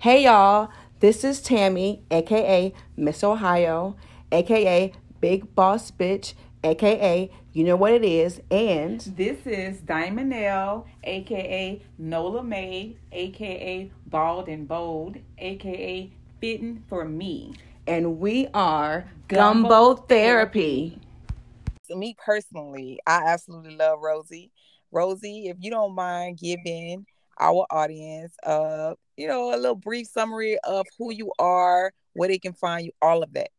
Hey y'all, this is Tammy, aka Miss Ohio, aka Big Boss Bitch, aka you know what it is, and This is Diamond L, aka Nola May, aka Bald and Bold, aka Fitting for Me. and we are Gumbo Gumbo Therapy. So me personally, I absolutely love Rosie. Rosie, if you don't mind giving our audience uh, you know, a little brief summary of who you are, where they can find you, all of that.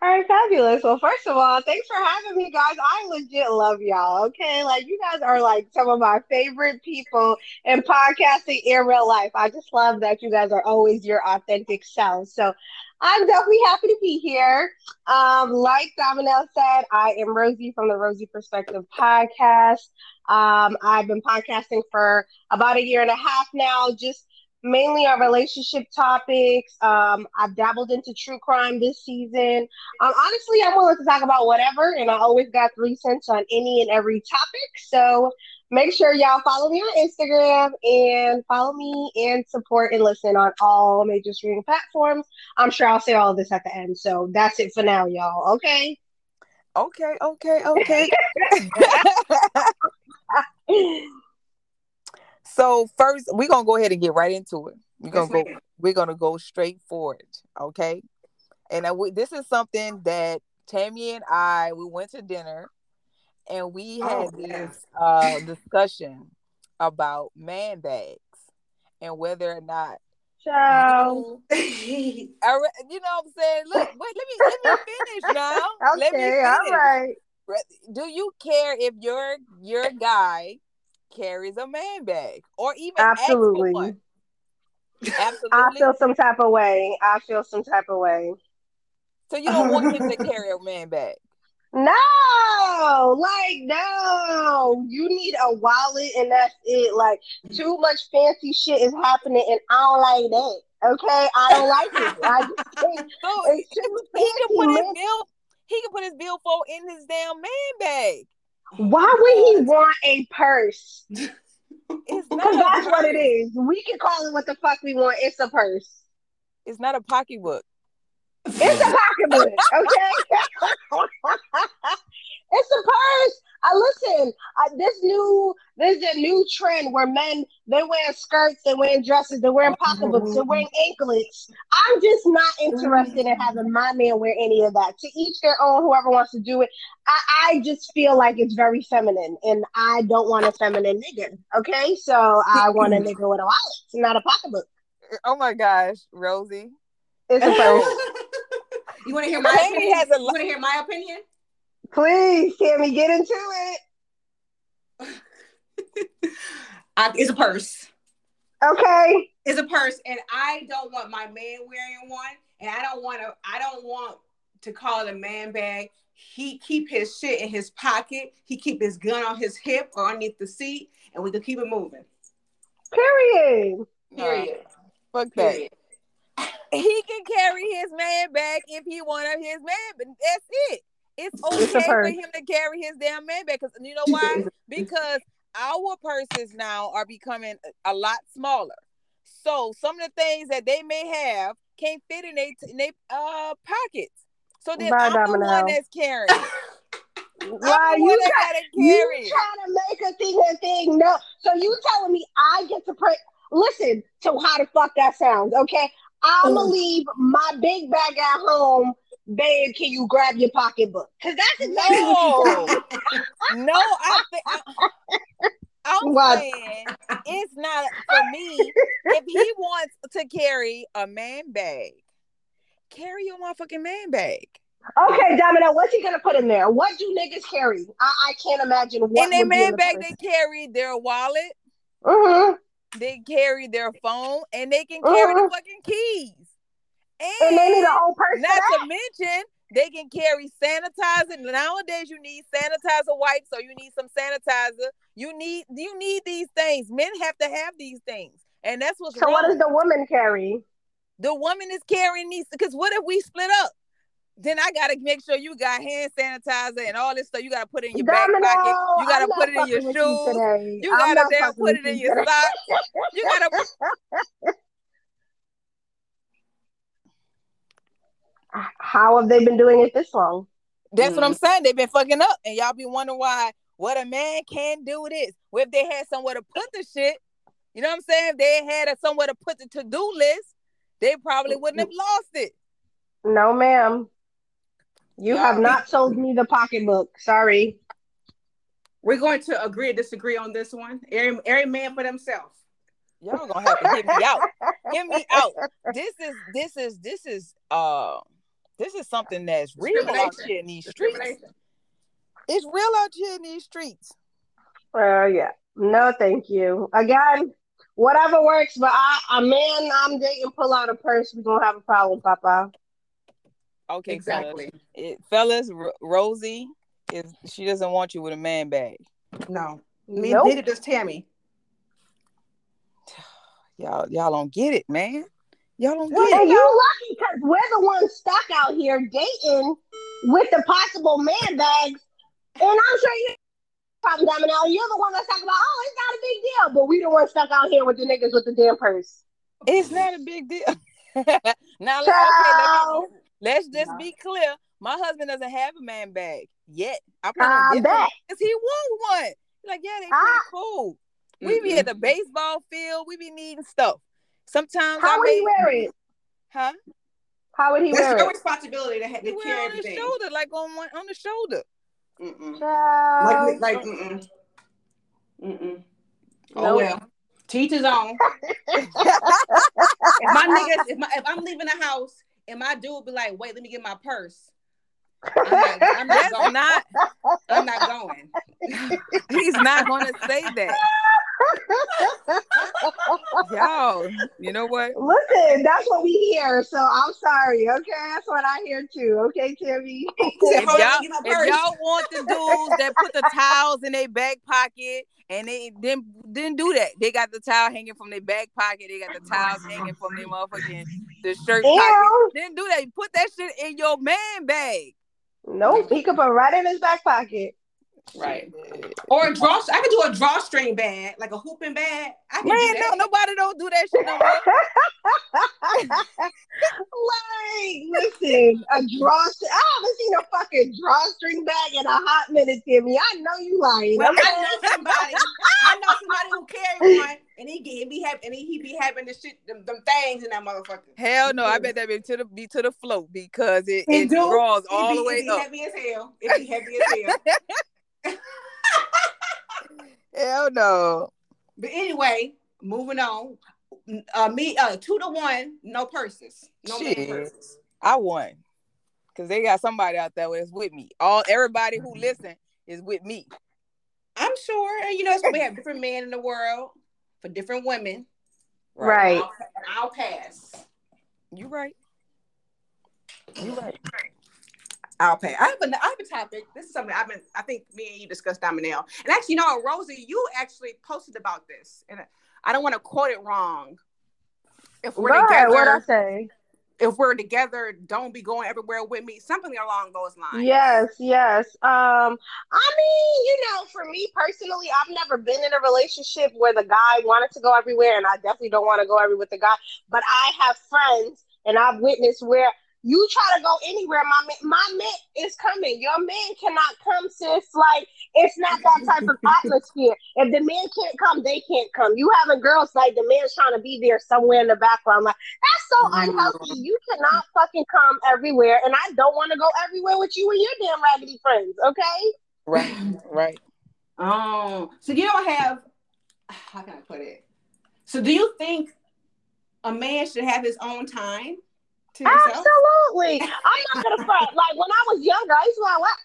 All right, fabulous. Well, first of all, thanks for having me, guys. I legit love y'all. Okay, like you guys are like some of my favorite people in podcasting in real life. I just love that you guys are always your authentic selves. So I'm definitely happy to be here. Um, like Dominell said, I am Rosie from the Rosey Perspective podcast. Um, I've been podcasting for about a year and a half now, just mainly on relationship topics. Um, I've dabbled into true crime this season. Um, honestly, I'm willing to talk about whatever, and I always got three cents on any and every topic. So make sure y'all follow me on Instagram and follow me and support and listen on all major streaming platforms. I'm sure I'll say all of this at the end. So that's it for now, y'all. Okay. Okay, okay, okay. so first, we're gonna go ahead and get right into it. We're gonna go. We're gonna go straight for it. Okay. And I, we, this is something that Tammy and I we went to dinner, and we had Oh, this uh, discussion about man bags and whether or not Ciao. you, know what I'm saying. Look, wait, let me let me finish now. let me Okay, all finish. right. Do you care if your your guy carries a man bag or even Absolutely. one? I feel some type of way. I feel some type of way. So you don't want him to carry a man bag. No, like no. You need a wallet and that's it. Like too much fancy shit is happening and I don't like that. Okay, I don't like it. I just think So it's too he can put his bill. He can put his billfold in his damn man bag. Why would he want a purse? It's Because not. that's a what it is. We can call it what the fuck we want. It's a purse. It's not a pocketbook. It's a pocketbook, okay? it's a purse. I listen. I, this new, there's a new trend where men they wear skirts, they wearing dresses, they're wearing pocketbooks, they're wearing anklets. I'm just not interested in having my man wear any of that. To each their own. Whoever wants to do it. I, I just feel like it's very feminine, and I don't want a feminine nigga. Okay, so I want a nigga with a wallet, not a pocketbook. Oh my gosh, Rosie. It's a purse. You want to hear my Tammy opinion? has a you want to hear my opinion? Please, Tammy, get into it. I, it's a purse. Okay. It's a purse, and I don't want my man wearing one, and I don't want to. I don't want to call it a man bag. He keep his shit in his pocket. He keep his gun on his hip or underneath the seat, and we can keep it moving. Period. Period. Fuck that. Period. He can carry his man back if he wanted his man, but that's it. It's okay for him to carry his damn man back. because you know why? Because our purses now are becoming a lot smaller. So some of the things that they may have can't fit in their in they uh pockets. So then Bye, I'm the Domino. one that's carrying. Why you try, you trying to make a thing a thing? No. So you telling me I get to pray? Listen to how the fuck that sounds. Okay, I'm gonna leave my big bag at home. Babe, can you grab your pocketbook? Because that's exactly what you No, no, I think I'm What? saying it's not for me. If he wants to carry a man bag, carry your motherfucking man bag. Okay, Domino, what's he gonna put in there? What do niggas carry? I, I can't imagine what in their would be in man bag, purse. they carry their wallet, Mhm. They carry their phone, and they can carry the Mhm. fucking keys. And they need a whole person. Not to mention, they can carry sanitizer. Nowadays, you need sanitizer wipes, so you need some sanitizer. You need you need these things. Men have to have these things, and that's what's So wrong. what does the woman carry? the woman is carrying these because what if we split up? Then I gotta make sure you got hand sanitizer and all this stuff. You gotta put it in your Domino, back pocket. You gotta put it in your shoes. You, you gotta damn put it in your today. socks. You gotta. How have they been doing it this long? That's mm. what I'm mm. saying. They've been fucking up, and y'all be wondering why. What a man can do this. Well, if they had somewhere to put the shit, you know what I'm saying? If they had a, somewhere to put the to do list, they probably wouldn't have lost it. No, ma'am. You Y'all have be- not sold me the pocketbook. Sorry. We're going to agree or disagree on this one. Every, every man for themselves. Y'all gonna have to get me out. Get me out. This is this is this is uh this is something that's real out here in these streets. It's real out here in these streets. Uh, yeah. No, thank you. Again, whatever works, but I, a man I'm dating pull out a purse, we're gonna have a problem, Papa. Okay, Exactly. fellas. It, fellas, R- Rosie is she doesn't want you with a man bag. No. Me, Nope. Neither does Tammy. Y'all y'all don't get it, man. Y'all don't And get it. You're lucky because we're the ones stuck out here dating with the possible man bags. And I'm sure you problem down now. You're the one that's talking about, oh, it's not a big deal. But we the ones stuck out here with the niggas with the damn purse. It's not a big deal. now let, okay, let me, let's just No. be clear. My husband doesn't have a man bag yet. I plan I on getting bet. because he want one. Like, yeah, they pretty Ah. cool. We be at the baseball field. We be needing stuff. Sometimes How I would he wear it? huh? How would he That's wear your it? responsibility to, ha- He to wear carry it on the shoulder, like on one on the shoulder. Mm-mm. Child. Like, like, mm-mm. Mm-mm. Oh Nope. well. Teach his own. if my niggas, if my if I'm leaving the house and my dude be like, wait, let me get my purse. I'm not, I'm not going. not. I'm not going. He's not going to say that. Y'all, you know what? Listen, that's what we hear. So I'm sorry. Okay, that's what I hear too. Okay, Timmy. said, If y'all, if y'all want the dudes that put the towels in their back pocket and they didn't didn't do that, they got the towel hanging from their back pocket. They got the towels hanging from their motherfucking the shirt pocket. Ew. Didn't do that. You put that shit in your man bag. Nope, he could put right in his back pocket. Right. Or a draw. I could do a drawstring bag, like a hooping bag. I can Man, do no, nobody don't do that shit no like, listen, a drawstring. I haven't seen a fucking drawstring bag in a hot minute, Timmy. I know you lying. Well. I know somebody. I know somebody who carry one, and he get be having and he, he be having the shit them, them things in that motherfucker. Hell no, I bet that be to the be to the float because it, it draws It all be, the way it be up. heavy as hell. It be heavy as hell. Hell no. But anyway, moving on. Uh, me, uh, two to one, no purses, no purses. I won. Cause they got somebody out there that's with me. All everybody who listen is with me. I'm sure, and you know, it's when we have different men in the world for different women. Right. I'll, I'll pass. You right. You right. I'll pay. I have a, I have a topic. This is something I've been. I think me and you discussed, Dominell. And actually, you know, Rosie, you actually posted about this, and I don't want to quote it wrong. If we're Go ahead, what I together, say? If we're together, don't be going everywhere with me. Something along those lines. Yes, yes. Um, I mean, you know, for me personally, I've never been in a relationship where the guy wanted to go everywhere, and I definitely don't want to go everywhere with the guy. But I have friends, and I've witnessed where you try to go anywhere, my man, my man is coming. Your man cannot come, sis. Like it's not that type of atmosphere. If the man can't come, they can't come. You having girls like the man's trying to be there somewhere in the background. Like that's so Mm. unhealthy. You cannot fucking come everywhere, and I don't want to go everywhere with you and your damn raggedy friends. Okay? Right. Right. Oh, so you don't have. How can I put it? So, do you think a man should have his own time to himself? Absolutely. I'm not gonna front. Like when I was younger, I used to be like, what?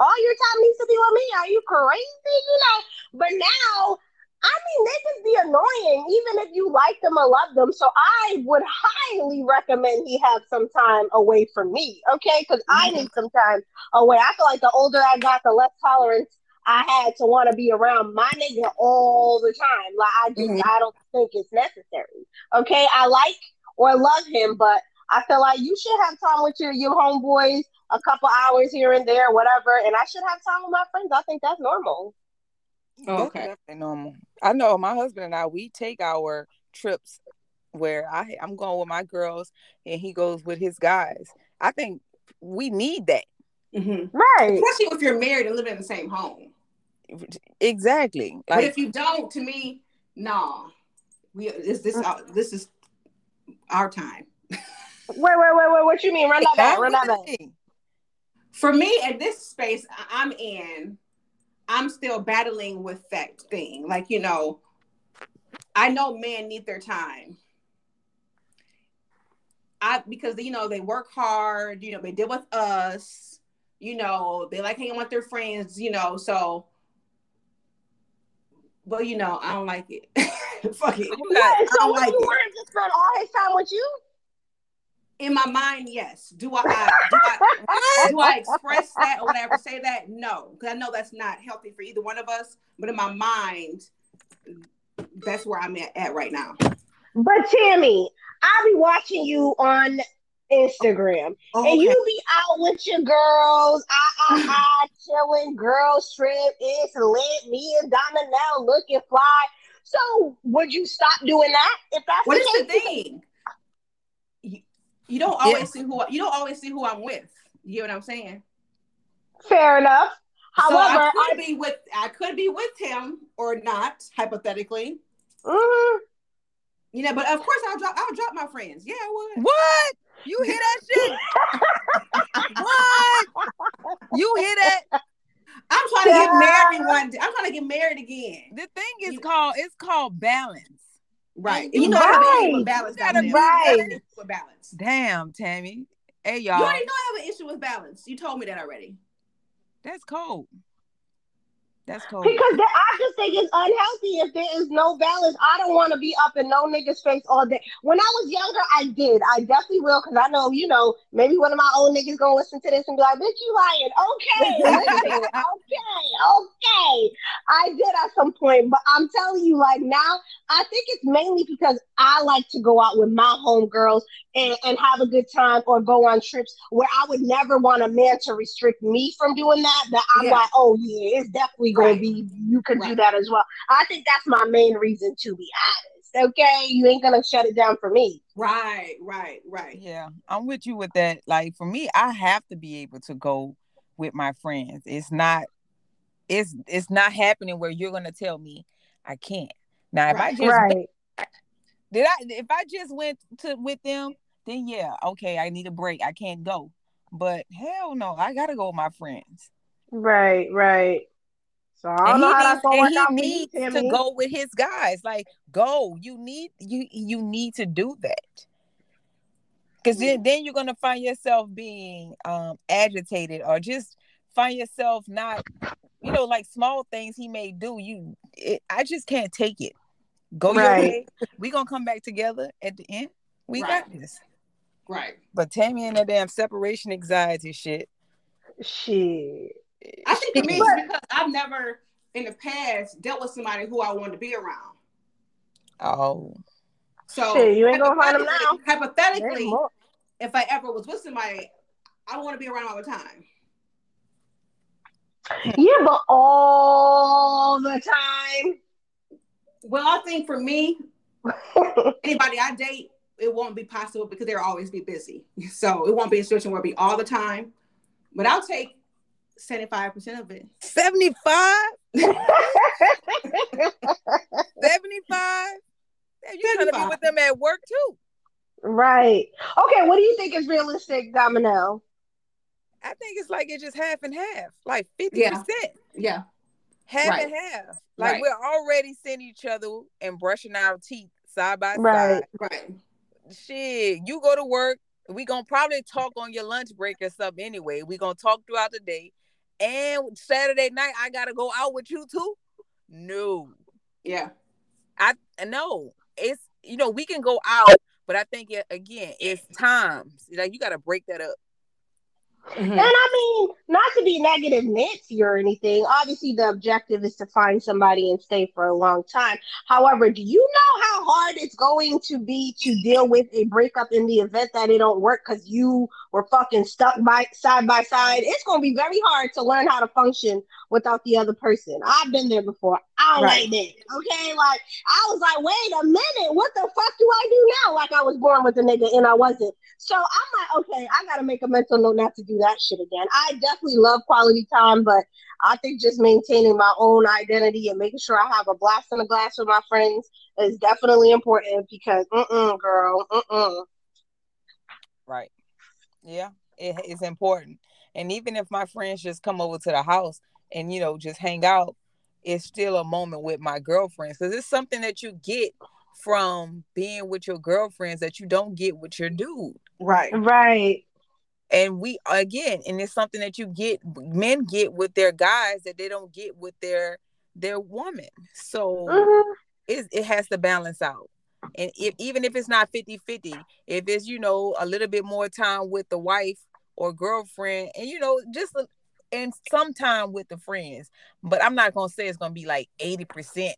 All your time needs to be with me. Are you crazy? You know. But now, I mean, they can be annoying, even if you like them or love them. So I would highly recommend he have some time away from me. Okay, because I need some time away. I feel like the older I got, the less tolerance I had to want to be around my nigga all the time. Like I just, Mhm. I don't think it's necessary. Okay, I like or love him, but I feel like you should have time with your your homeboys, a couple hours here and there, whatever. And I should have time with my friends. I think that's normal. Oh, That's okay. definitely normal. I know my husband and I we take our trips where I I'm going with my girls and he goes with his guys. I think we need that. Mhm. Right. Especially if you're married and living in the same home. Exactly. but if you don't, to me, nah. We is this Mm. uh, this is our time. Wait, wait, wait, wait. What you mean? Run that back. Run that back. Exactly. For me, at this space I- I'm in, I'm still battling with that thing. Like you know, I know men need their time. I because you know they work hard. You know they deal with us. You know they like hanging with their friends. You know so. But you know I don't like it. Fuck it. You Wait, got- I so don't like you it. want him to spend all his time with you? In my mind, yes. Do I, I do I do I express that or whatever? Say that? No, because I know that's not healthy for either one of us. But in my mind, that's where I'm at, at right now. But Tammy, I'll be watching you on Instagram, Oh, and you be out with your girls, ah ah ah, chilling, girls trip, it's lit. Me and Donna now looking fly. So would you stop doing that if that's What the is the case? thing? You, you don't always see who I- you don't always see who I'm with. You get what I'm saying? Fair enough. However, I I, could be with I could be with him or not, hypothetically. Mhm. You know, but of course I'll drop I'll drop my friends. Yeah, I would. What? You hear that shit? what? You hear that? I'm trying to get married one day. I'm trying to get married again. The thing is You- called it's called balance. Right. You You know, I have an issue with balance. You gotta Donnell. have an right. issue with balance. Damn, Tammy. Hey y'all. y'all, already know I have an issue with balance. You told me that already. that's cold. That's cold. Because that, I just think it's unhealthy if there is no balance. I don't want to be up in no nigga's face all day. When I was younger, I did. I definitely will because I know, you know, maybe one of my old niggas gonna listen to this and be like, "Bitch, you lying?" Okay, listen, okay, okay. I did at some point, but I'm telling you, like now, I think it's mainly because I like to go out with my homegirls and, and have a good time or go on trips where I would never want a man to restrict me from doing that. That I'm Yeah. like, oh yeah, it's definitely gonna Right. be you can do that as well. I think that's my main reason to be honest. Okay, you ain't gonna shut it down for me. Right, right, right. Yeah, I'm with you with that. Like for me, I have to be able to go with my friends. It's not it's it's not happening where you're gonna tell me I can't. Now if I Right. just Right. Did I if I just went to with them, then yeah, okay, I need a break. I can't go. But hell no, I gotta go with my friends. Right, right. So I don't he how needs, that's gonna and work he out for you, needs to go with his guys. Like, go. You need you you need to do that. Cause then, then you're gonna find yourself being um agitated or just find yourself not, you know, like small things he may do. You it, I just can't take it. Go your Right. way. We gonna come back together at the end. We got this. Right. But Tammy and that damn separation anxiety shit. Shit. I think for me, it's because I've never in the past dealt with somebody who I wanted to be around. Oh. So Shit, you ain't gonna find 'em now. Hypothetically, if I ever was with somebody, I want to be around all the time. Yeah, but all the time. Well, I think for me, anybody I date, it won't be possible because they'll always be busy. So it won't be a situation where it'll be all the time. But I'll take 75% of it. 75? 75? You're going to be with them at work too. right. Okay, what do you think is realistic, Domino? I think it's like it's just half and half, like 50%. Yeah. Yeah. Half Right. and half. Like Right. we're already seeing each other and brushing our teeth side by Right. side. Right. Shit, you go to work. We gonna probably talk on your lunch break or something anyway. We gonna talk throughout the day. And Saturday night, I gotta go out with you too. No, Yeah. I no. It's you know we can go out, but I think it, again it's times. Like you gotta break that up. Mhm. And I mean, not to be negative Nancy or anything. Obviously, the objective is to find somebody and stay for a long time. However, do you know how hard it's going to be to deal with a breakup in the event that it don't work because you were fucking stuck by side by side? It's going to be very hard to learn how to function without the other person. I've been there before. I don't Right. like that. Okay, like I was like, wait a minute, what the fuck do I do now? Like I was born with a nigga and I wasn't. So I'm like, okay, I gotta make a mental note not to do do that shit again. I definitely love quality time, but I think just maintaining my own identity and making sure I have a blast in a glass with my friends is definitely important because, mm girl, mm Right. Yeah, it is important. And even if my friends just come over to the house and you know just hang out, it's still a moment with my girlfriends because it's something that you get from being with your girlfriends that you don't get with your dude. Right. Right. And we again, and it's something that you get men get with their guys that they don't get with their their woman. So Mhm. it, it has to balance out. And if even if it's not 50-50, if it's, you know, a little bit more time with the wife or girlfriend, and you know, just and some time with the friends. But I'm not gonna say it's gonna be like 80%.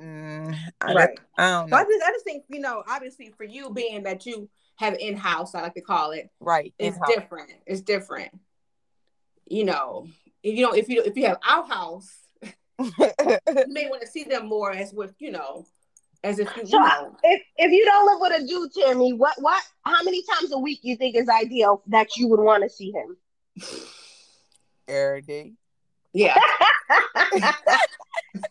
Mm, I, Right. I don't So know. I just, I just think, you know, obviously for you being that you have in house, I like to call it, Right. it's in-house. different. It's different. You know, if you know, if you if you have our house, you may want to see them more as with, you know, as if you, you So know. if if you don't live with a dude, Tammy, what what how many times a week you think is ideal that you would want to see him? Every day. Yeah.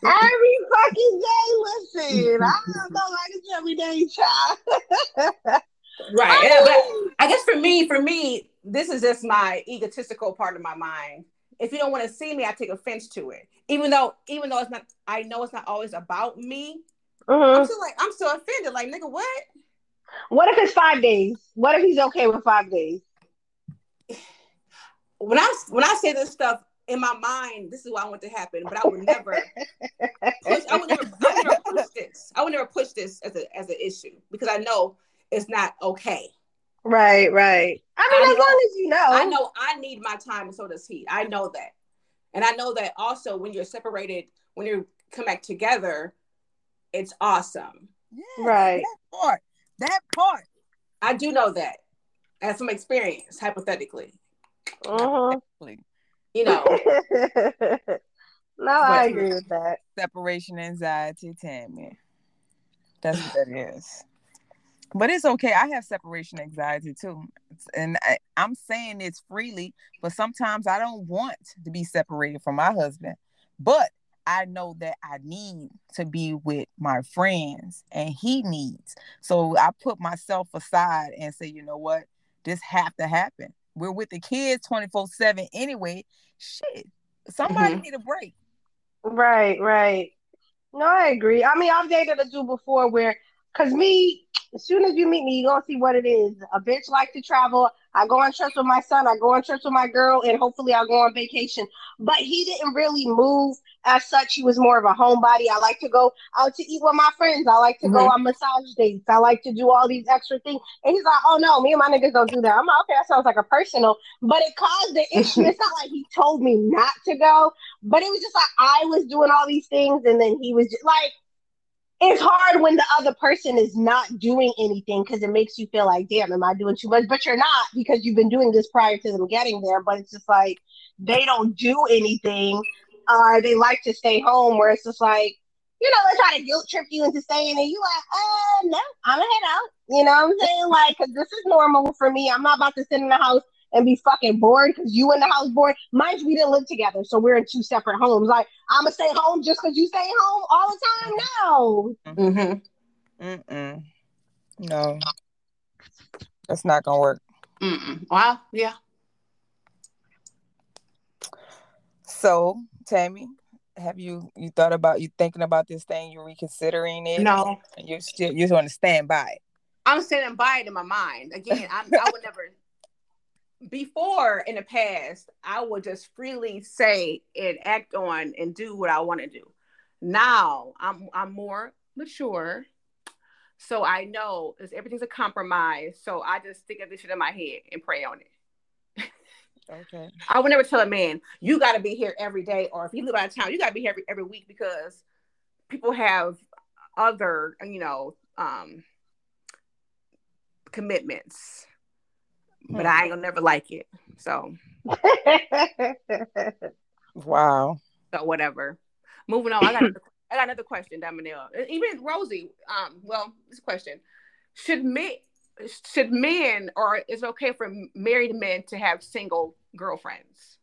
Every fucking day, listen. I don't know like it's every day, child. Right. Yeah, but I guess for me, for me, this is just my egotistical part of my mind. If you don't want to see me, I take offense to it. Even though, even though it's not, I know it's not always about me. I'm Mhm. still like, I'm still offended. Like, nigga, what? What if it's five days? What if he's okay with five days? When I when I say this stuff in my mind, this is what I want to happen. But I would never push. I would never, I would never push this. I would never push this as a as an issue because I know it's not okay. Right, right. I mean, I as know- long as you know. I know I need my time, and so does he. I know that, and I know that also when you're separated, when you come back together, it's awesome. Yeah, Right. That part. That part. I do know that, I have some experience, hypothetically, Mhm. you know. no, I agree with that. Separation anxiety, Tammy. That's what that is. But it's okay. I have separation anxiety too. And I, I'm saying this freely, but sometimes I don't want to be separated from my husband. But I know that I need to be with my friends and he needs. So I put myself aside and say, you know what? This have to happen. We're with the kids 24-7 anyway. Shit. Somebody Mhm. need a break. Right, right. No, I agree. I mean, I've dated a dude before where, cause me, as soon as you meet me, you gonna see what it is. A bitch like to travel. I go on trips with my son. I go on trips with my girl, and hopefully I'll go on vacation. But he didn't really move as such. He was more of a homebody. I like to go out to eat with my friends. I like to go Mhm. on massage dates. I like to do all these extra things. And he's like, "Oh no, me and my niggas don't do that." I'm like, "Okay, that sounds like a personal." But it caused the issue. it's not like he told me not to go, but it was just like I was doing all these things, and then he was just like, it's hard when the other person is not doing anything because it makes you feel like, damn, am I doing too much? But you're not because you've been doing this prior to them getting there. But it's just like they don't do anything, or they like to stay home, where it's just like, you know, they try to guilt trip you into staying, and you like, uh, no, I'm gonna head out. You know what I'm saying? Like, because this is normal for me. I'm not about to sit in the house and be fucking bored because you in the house bored. Mind you, we didn't live together, so we're in two separate homes. Like, I'm gonna stay home just because you stay home all the time? No. Mm-hmm. Mm-mm. No. That's not gonna work. Mm-mm. Wow. Yeah. So, Tammy, have you you thought about you thinking about this thing? You're reconsidering it? No. And you still you just want to stand by it. I'm standing by it in my mind. Again, I'm, I would never. Before in the past, I would just freely say and act on and do what I want to do. Now I'm I'm more mature, so I know is everything's a compromise. So I just stick this shit in my head and pray on it. Okay. I would never tell a man you got to be here every day, or if you live out of town, you got to be here every, every week because people have other, you know, um, commitments. But I ain't gonna never like it. So, Wow. so whatever. Moving on. I got another, I got another question, Damanel. Even Rosie. Um, well, this question: Should men should men or is it okay for married men to have single girlfriends?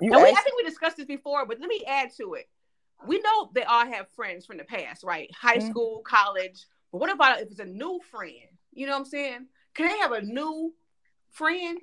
We, I think we discussed this before, but let me add to it. We know they all have friends from the past, right? High Mhm. school, college. But what about if it's a new friend? You know what I'm saying? Can they have a new friend?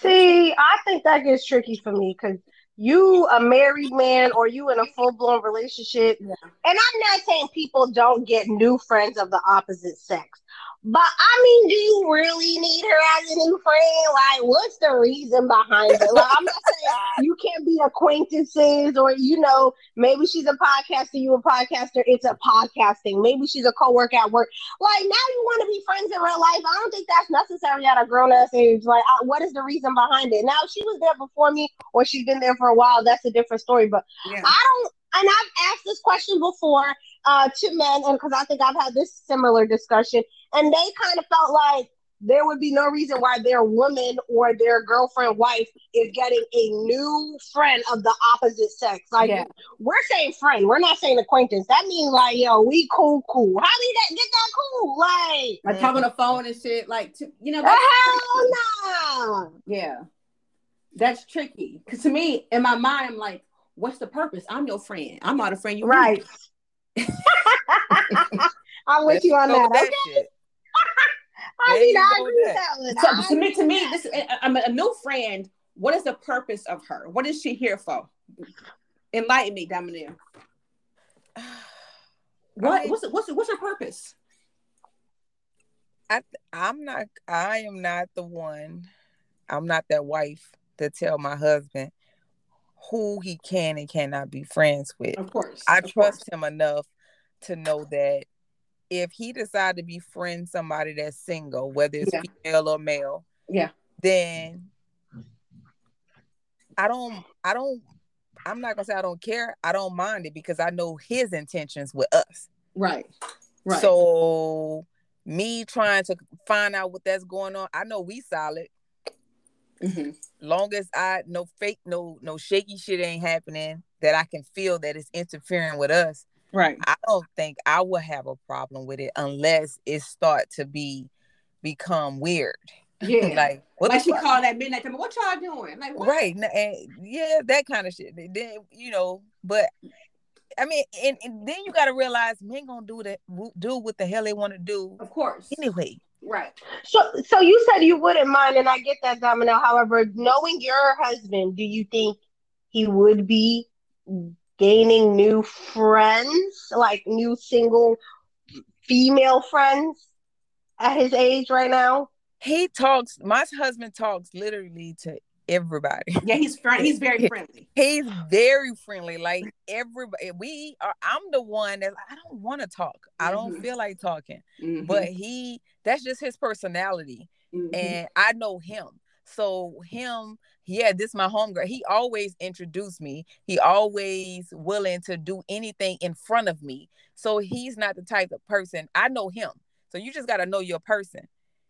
See, I think that gets tricky for me because you a married man or you in a full blown relationship, Yeah. and I'm not saying people don't get new friends of the opposite sex, but I mean, do you really need her as a new friend? Like, what's the reason behind it? Like, I'm not saying you can't be acquaintances or you know maybe she's a podcaster, you a podcaster. It's a podcasting. Maybe she's a co-worker at work. Like now you want to be friends in real life. I don't think that's necessary at a grown ass age. Like, uh, what is the reason behind it? Now, she was there before me or she's been there for a while, that's a different story. But Yeah. I don't, and I've asked this question before uh, to men, and because I think I've had this similar discussion, and they kind of felt like there would be no reason why their woman or their girlfriend, wife is getting a new friend of the opposite sex. Like, Yeah. we're saying friend, we're not saying acquaintance. That means like, yo, we cool, cool. How do you get, get that cool? Like, Like talk on the phone and shit. Like, to, you know, that's hell no. Yeah. That's tricky. Because to me, in my mind, I'm like, what's the purpose? I'm your friend. I'm not a friend you Right. I'm with Let's you on go that. Okay. shit. I There mean, I agree with that. one. So I to me, to me, this I'm a, a new friend. What is the purpose of her? What is she here for? Enlighten me, Dominique. What? what's what's what's her purpose? I I'm not I am not the one. I'm not that wife to tell my husband who he can and cannot be friends with. Of course, I of trust course. him enough to know that if he decide to befriend somebody that's single, whether it's Yeah. female or male, Yeah. then I don't I don't I'm not gonna say I don't care. I don't mind it because I know his intentions with us. Right. Right. So me trying to find out what that's going on, I know we solid. Mm-hmm. Long as I no fake, no no shaky shit ain't happening that I can feel that it's interfering with us. Right. I don't think I will have a problem with it unless it start to be become weird. Yeah. like what like the she fuck? called that midnight time. What y'all doing? Like what? right? and yeah, that kind of shit. Then you know, but I mean, and, and then you got to realize men gonna do that, do what the hell they want to do Of course. anyway. Right. So, so you said you wouldn't mind, and I get that, Domino. However, knowing your husband, do you think he would be gaining new friends, like new single female friends at his age right now? He talks. My husband talks literally to everybody. Yeah, he's friend. He's very friendly. He's very friendly. Like everybody, we are. I'm the one that I don't want to talk. I don't Mhm. feel like talking. Mhm. But he, that's just his personality. Mhm. and I know him. So him, yeah, this my homegirl. He always introduced me. He always willing to do anything in front of me. So he's not the type of person. I know him. So you just gotta know your person.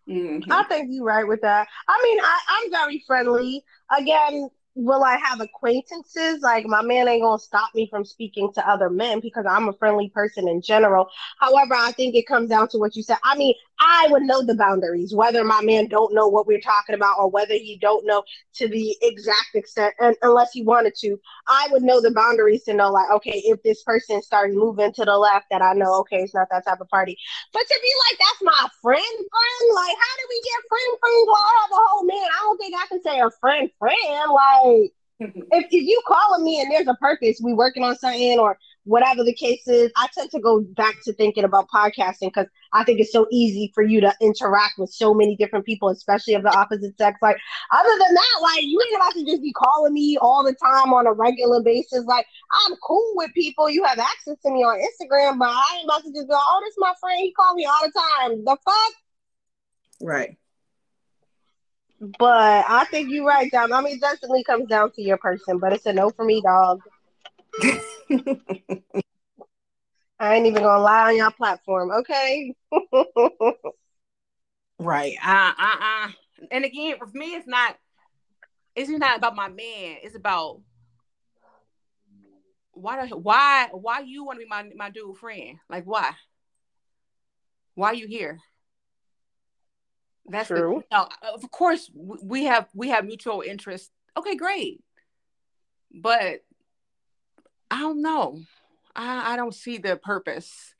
Mhm. I think you're right with that. I mean, I, I'm very friendly. Again, will I have acquaintances? Like, my man ain't gonna stop me from speaking to other men because I'm a friendly person in general. However, I think it comes down to what you said. I mean, I would know the boundaries, whether my man don't know what we're talking about or whether he don't know to the exact extent, and unless he wanted to, I would know the boundaries to know, like, okay, if this person starts moving to the left, that I know, okay, it's not that type of party. But to be like, that's my friend, friend. Like, how do we get friend, friends while I have a whole man? I don't think I can say a friend, friend. Like, if, if you calling me and there's a purpose, we working on something or whatever the case is, I tend to go back to thinking about podcasting because I think it's so easy for you to interact with so many different people, especially of the opposite sex. Like, other than that, like, you ain't about to just be calling me all the time on a regular basis. Like, I'm cool with people. You have access to me on Instagram, but I ain't about to just go, oh, this is my friend. He call me all the time. The fuck? Right. But I think you're right, Dom. I mean, it definitely comes down to your person, but it's a no for me, dog. I ain't even gonna lie on your platform, okay? Right. Uh, uh, uh. And again, for me, it's not. It's not about my man. It's about why. The, why? Why you want to be my my dude friend? Like why? why are you here? That's True. The, no, of course we have we have mutual interest. Okay, great. But I don't know. I, I don't see the purpose.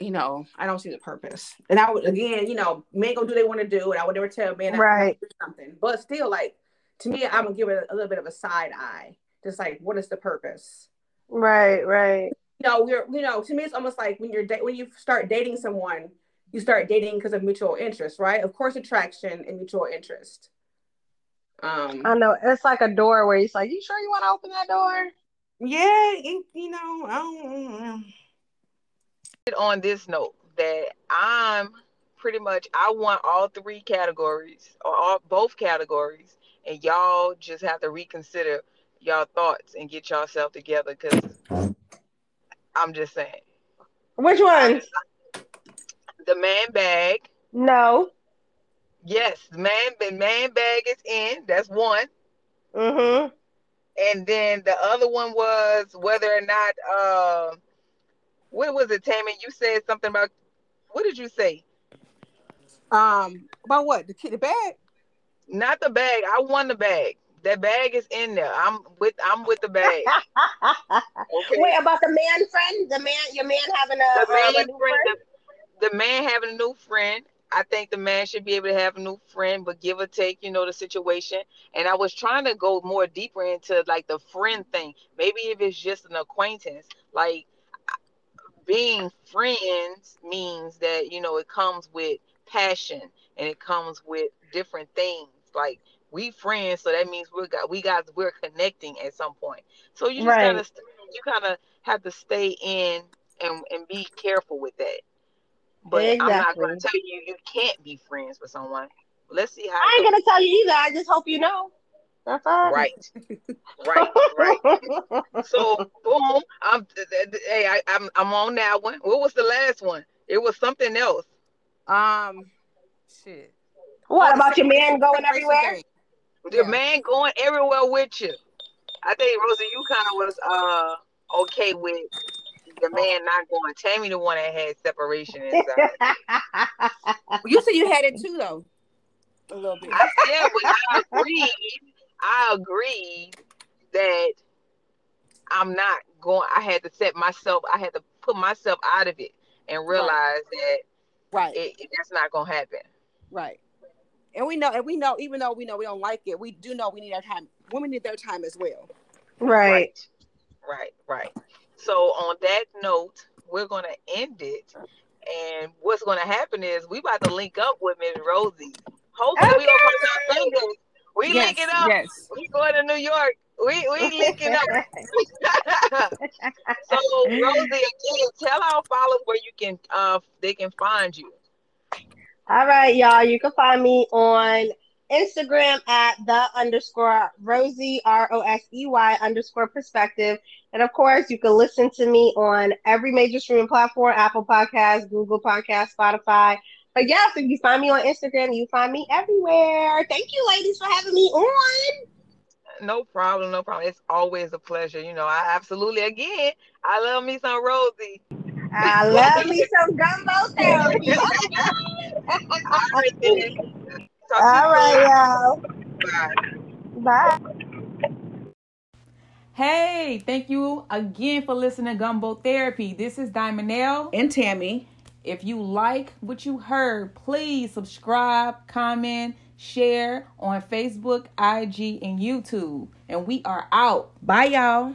You know, I don't see the purpose. And I would again, you know, men gonna do they want to do, and I would never tell men I Right. do something. But still, like to me, I'm gonna give it a, a little bit of a side eye. Just like, what is the purpose? Right, right. you know, we're you know, to me it's almost like when you're da- when you start dating someone, you start dating because of mutual interest, right? Of course, attraction and mutual interest. Um, I know. It's like a door where he's like, You sure you want to open that door? yeah, it- you know, I don't. on this note that I'm pretty much I want all three categories or all both categories, and y'all just have to reconsider y'all thoughts and get yourself together because I'm just saying Which one? the man bag. No. Yes, the man the man bag is in. That's one. Mm-hmm. And then the other one was whether or not uh, what was it, Tammy? You said something about what did you say? Um, about what the kid, the bag? Not the bag. I won the bag. That bag is in there. I'm with I'm with the bag. Okay. Wait, about the man friend? The man, your man having a, the um, man a new friend, friend? the, the man having a new friend. I think the man should be able to have a new friend, but give or take, you know, the situation. And I was trying to go more deeper into like the friend thing. Maybe if it's just an acquaintance, like being friends means that you know it comes with passion and it comes with different things. Like we friends, so that means we're got we got we're connecting at some point. So you just Right. gotta you kind of have to stay in and and be careful with that. But I'm not gonna tell you you can't be friends with someone. Let's see how. I it ain't gonna tell you either. I just hope you know. That's all. Right. Right, right, right. So boom, I'm hey, I, I'm I'm on that one. What was the last one? It was something else. Um, shit. what about your man going everywhere? thing. The Yeah. man going everywhere with you. I think Rosie, you kind of was uh okay with the man not going. Tammy, the one that had separation inside. You said you had it too, though. A little bit. I yeah, but I agreed. I agreed that I'm not going. I had to set myself. I had to put myself out of it and realize that Right, it, it, that's not gonna happen. right. And we know, and we know, even though we know we don't like it, we do know we need our time. Women need their time as well. right. right, right. So on that note, we're gonna end it. And what's gonna happen is we about to link up with Miss Rosie. Hopefully we come to Sunday. We yes, linking up. Yes. We going to New York. We we linking up. so Rosie, again, tell our followers where you can uh they can find you. All right, y'all. You can find me on Instagram at the underscore Rosie R O S E Y underscore perspective. And of course, you can listen to me on every major streaming platform Apple Podcasts, Google Podcasts, Spotify. But yes, if you find me on Instagram, you find me everywhere. Thank you, ladies, for having me on. No problem, no problem. It's always a pleasure. You know, I absolutely again I love me some Rosie. I love me some gumbo therapy. All right, then. Talk to All right, you y'all. Bye. Bye. Hey, thank you again for listening to Gumbo Therapy. This is Diamond L. And Tammy. If you like what you heard, please subscribe, comment, share on Facebook, IG, and YouTube. And we are out. Bye, y'all.